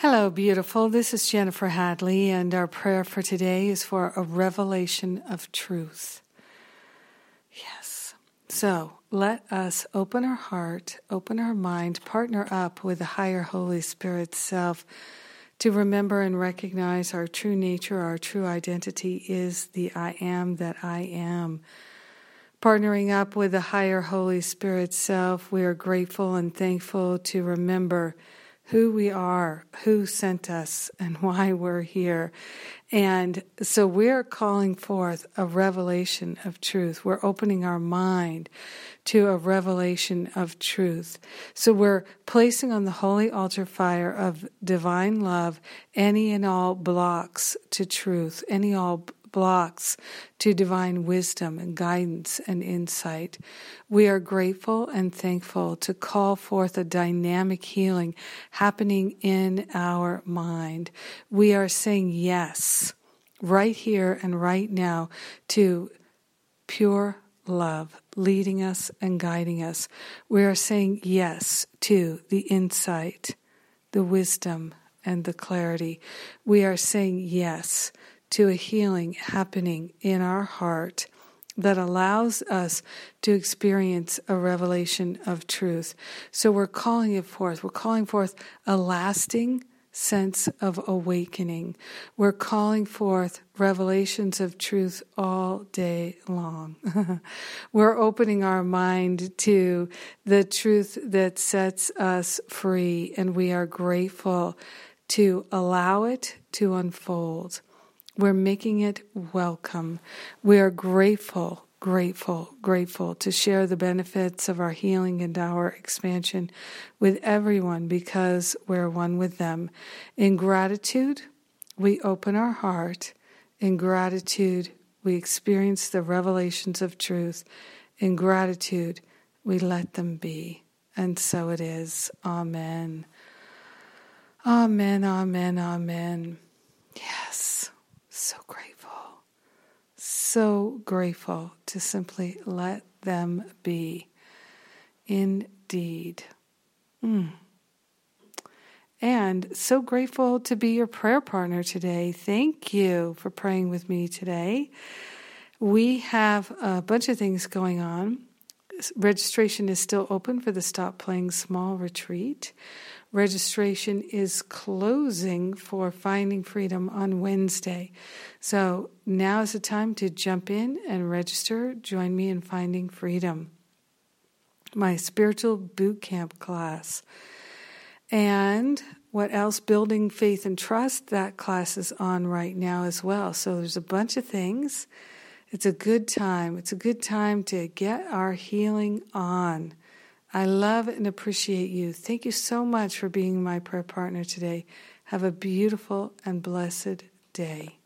Hello, beautiful. This is Jennifer Hadley, and our prayer for today is for a revelation of truth. Yes. So let us open our heart, open our mind, partner up with the higher Holy Spirit self to remember and recognize our true nature, our true identity is the I am that I am. Partnering up with the higher Holy Spirit self, we are grateful and thankful to remember who we are, who sent us, and why we're here. And so we're calling forth a revelation of truth. We're opening our mind to a revelation of truth. So we're placing on the holy altar fire of divine love any and all blocks to truth, any all blocks to divine wisdom and guidance and insight. We are grateful and thankful to call forth a dynamic healing happening in our mind. We are saying yes right here and right now to pure love leading us and guiding us. We are saying yes to the insight, the wisdom, and the clarity. We are saying yes to a healing happening in our heart that allows us to experience a revelation of truth. So we're calling it forth. We're calling forth a lasting sense of awakening. We're calling forth revelations of truth all day long. We're opening our mind to the truth that sets us free, and we are grateful to allow it to unfold. We're making it welcome. We are grateful, grateful, grateful to share the benefits of our healing and our expansion with everyone because we're one with them. In gratitude, we open our heart. In gratitude, we experience the revelations of truth. In gratitude, we let them be. And so it is. Amen. Amen, amen, amen. So grateful, so grateful to simply let them be. Indeed. Mm. And so grateful to be your prayer partner today. Thank you for praying with me today. We have a bunch of things going on. Registration is still open for the Stop Playing Small retreat. Registration is closing for Finding Freedom on Wednesday. So now is the time to jump in and register. Join me in Finding Freedom, my spiritual boot camp class. And what else? Building Faith and Trust. That class is on right now as well. So there's a bunch of things. It's a good time. It's a good time to get our healing on. I love and appreciate you. Thank you so much for being my prayer partner today. Have a beautiful and blessed day.